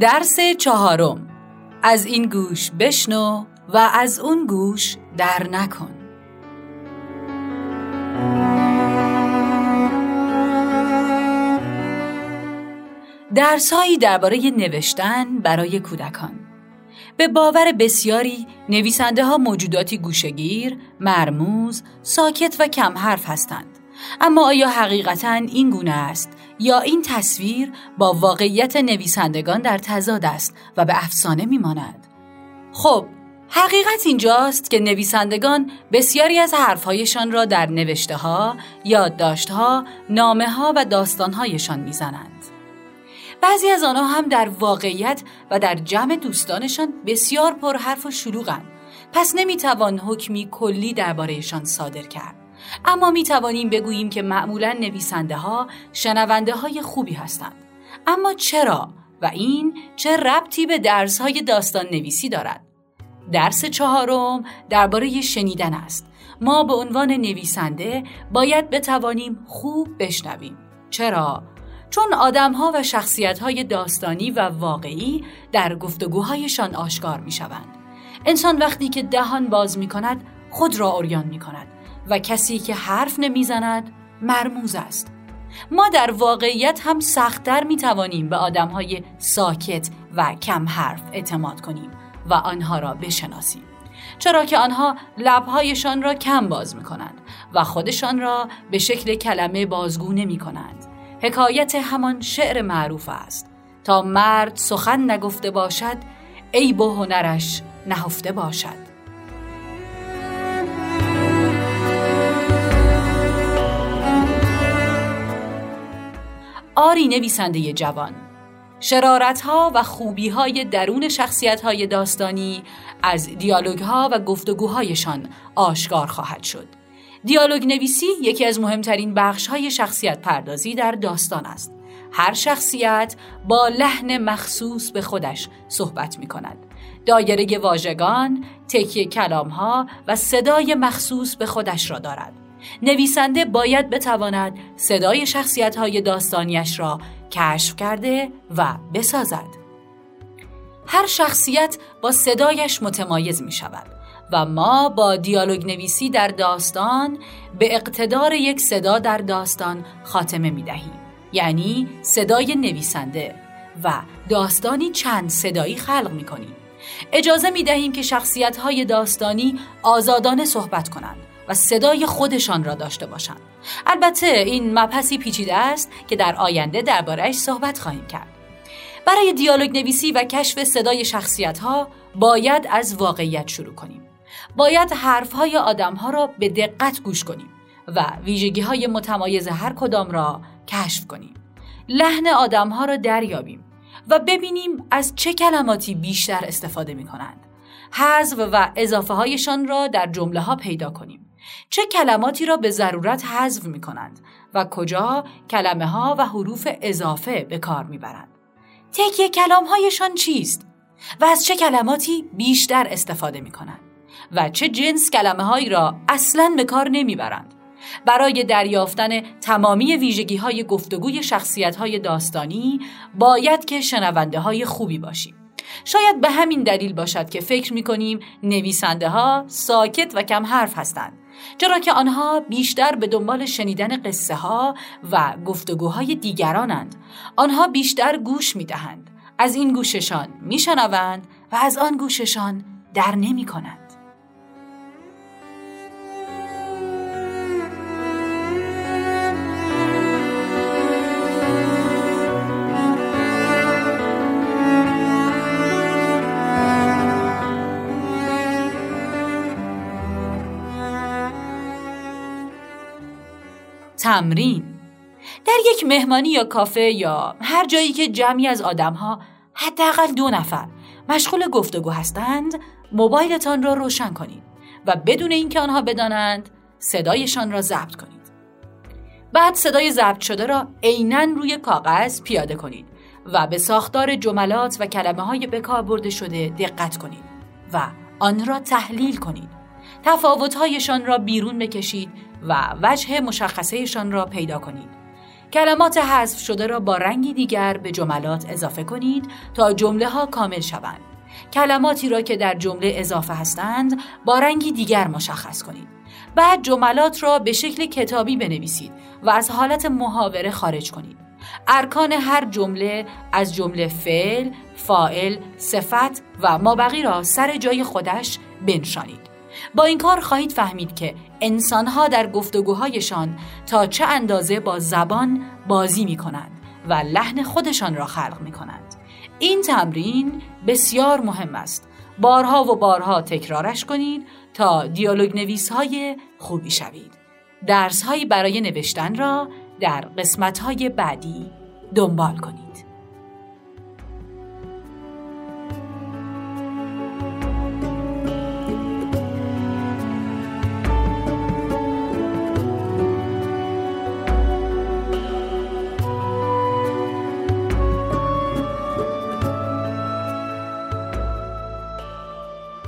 درس چهارم. از این گوش بشنو و از اون گوش در نکن. درسهایی درباره نوشتن برای کودکان. به باور بسیاری نویسنده ها موجوداتی گوشگیر، مرموز، ساکت و کم حرف هستند. اما آیا حقیقتا این گونه است یا این تصویر با واقعیت نویسندگان در تضاد است و به افسانه میماند؟ خب حقیقت اینجاست که نویسندگان بسیاری از حرفهایشان را در نوشته ها، یادداشتها، نامه ها و داستانهایشان می‌زنند. بعضی از آنها هم در واقعیت و در جمع دوستانشان بسیار پرحرف و شلوغند پس نمی‌توان حکمی کلی دربارهشان صادر کرد اما می توانیم بگوییم که معمولا نویسنده ها شنونده های خوبی هستند. اما چرا و این چه ربطی به درس های داستان نویسی دارد؟ درس چهارم درباره شنیدن است. ما به عنوان نویسنده باید بتوانیم خوب بشنویم. چرا؟ چون آدمها و شخصیتهای داستانی و واقعی در گفتگوهایشان آشکار می شوند. انسان وقتی که دهان باز می کند خود را اوریان می کند و کسی که حرف نمی‌زند مرموز است. ما در واقعیت هم سختتر می توانیم به آدمهای ساکت و کم حرف اعتماد کنیم و آنها را بشناسیم. چرا که آنها لبهایشان را کم باز می کنند و خودشان را به شکل کلمه بازگو نمی کنند. حکایت همان شعر معروف است تا مرد سخن نگفته باشد ای و هنرش نهفته باشد آری نویسنده جوان شرارت ها و خوبی های درون شخصیت های داستانی از دیالوگ ها و گفتگوهایشان آشکار خواهد شد دیالوگ نویسی یکی از مهمترین بخش های شخصیت پردازی در داستان است. هر شخصیت با لحن مخصوص به خودش صحبت می کند. دایره واژگان، تکیه کلام ها و صدای مخصوص به خودش را دارد. نویسنده باید بتواند صدای شخصیت های داستانیش را کشف کرده و بسازد. هر شخصیت با صدایش متمایز می شود. و ما با دیالوگ نویسی در داستان به اقتدار یک صدا در داستان خاتمه می دهیم. یعنی صدای نویسنده و داستانی چند صدایی خلق می کنیم. اجازه می دهیم که شخصیت های داستانی آزادانه صحبت کنند و صدای خودشان را داشته باشند. البته این مبحثی پیچیده است که در آینده دربارهش صحبت خواهیم کرد. برای دیالوگ نویسی و کشف صدای شخصیت ها باید از واقعیت شروع کنیم. باید حرفهای آدمها را به دقت گوش کنیم و ویژگی های متمایز هر کدام را کشف کنیم. لحن آدمها را دریابیم و ببینیم از چه کلماتی بیشتر استفاده می کنند. حذف و اضافه هایشان را در جمله ها پیدا کنیم. چه کلماتی را به ضرورت حذف می کنند و کجا کلمه ها و حروف اضافه به کار می برند. تکیه کلام هایشان چیست؟ و از چه کلماتی بیشتر استفاده می کنند؟ و چه جنس کلمه هایی را اصلا به کار نمی‌برند. برای دریافتن تمامی ویژگی های گفتگوی شخصیت های داستانی باید که شنونده های خوبی باشیم. شاید به همین دلیل باشد که فکر می کنیم نویسنده ها ساکت و کم حرف هستند. چرا که آنها بیشتر به دنبال شنیدن قصه ها و گفتگوهای دیگرانند. آنها بیشتر گوش می دهند. از این گوششان می شنوند و از آن گوششان در نمی کنند. تمرین. در یک مهمانی یا کافه یا هر جایی که جمعی از آدمها حداقل دو نفر مشغول گفتگو هستند موبایلتان را روشن کنید و بدون اینکه آنها بدانند صدایشان را ضبط کنید. بعد صدای ضبط شده را عینا روی کاغذ پیاده کنید و به ساختار جملات و کلمه های بکار برده شده دقت کنید و آن را تحلیل کنید. تفاوتهایشان را بیرون بکشید و وجه مشخصهشان را پیدا کنید. کلمات حذف شده را با رنگی دیگر به جملات اضافه کنید تا جمله ها کامل شوند. کلماتی را که در جمله اضافه هستند با رنگی دیگر مشخص کنید. بعد جملات را به شکل کتابی بنویسید و از حالت محاوره خارج کنید. ارکان هر جمله از جمله فعل، فائل، صفت و مابقی را سر جای خودش بنشانید. با این کار خواهید فهمید که انسانها در گفتگوهایشان تا چه اندازه با زبان بازی می کنند و لحن خودشان را خلق می کنند. این تمرین بسیار مهم است. بارها و بارها تکرارش کنید تا دیالوگ نویس های خوبی شوید. درس برای نوشتن را در قسمت های بعدی دنبال کنید.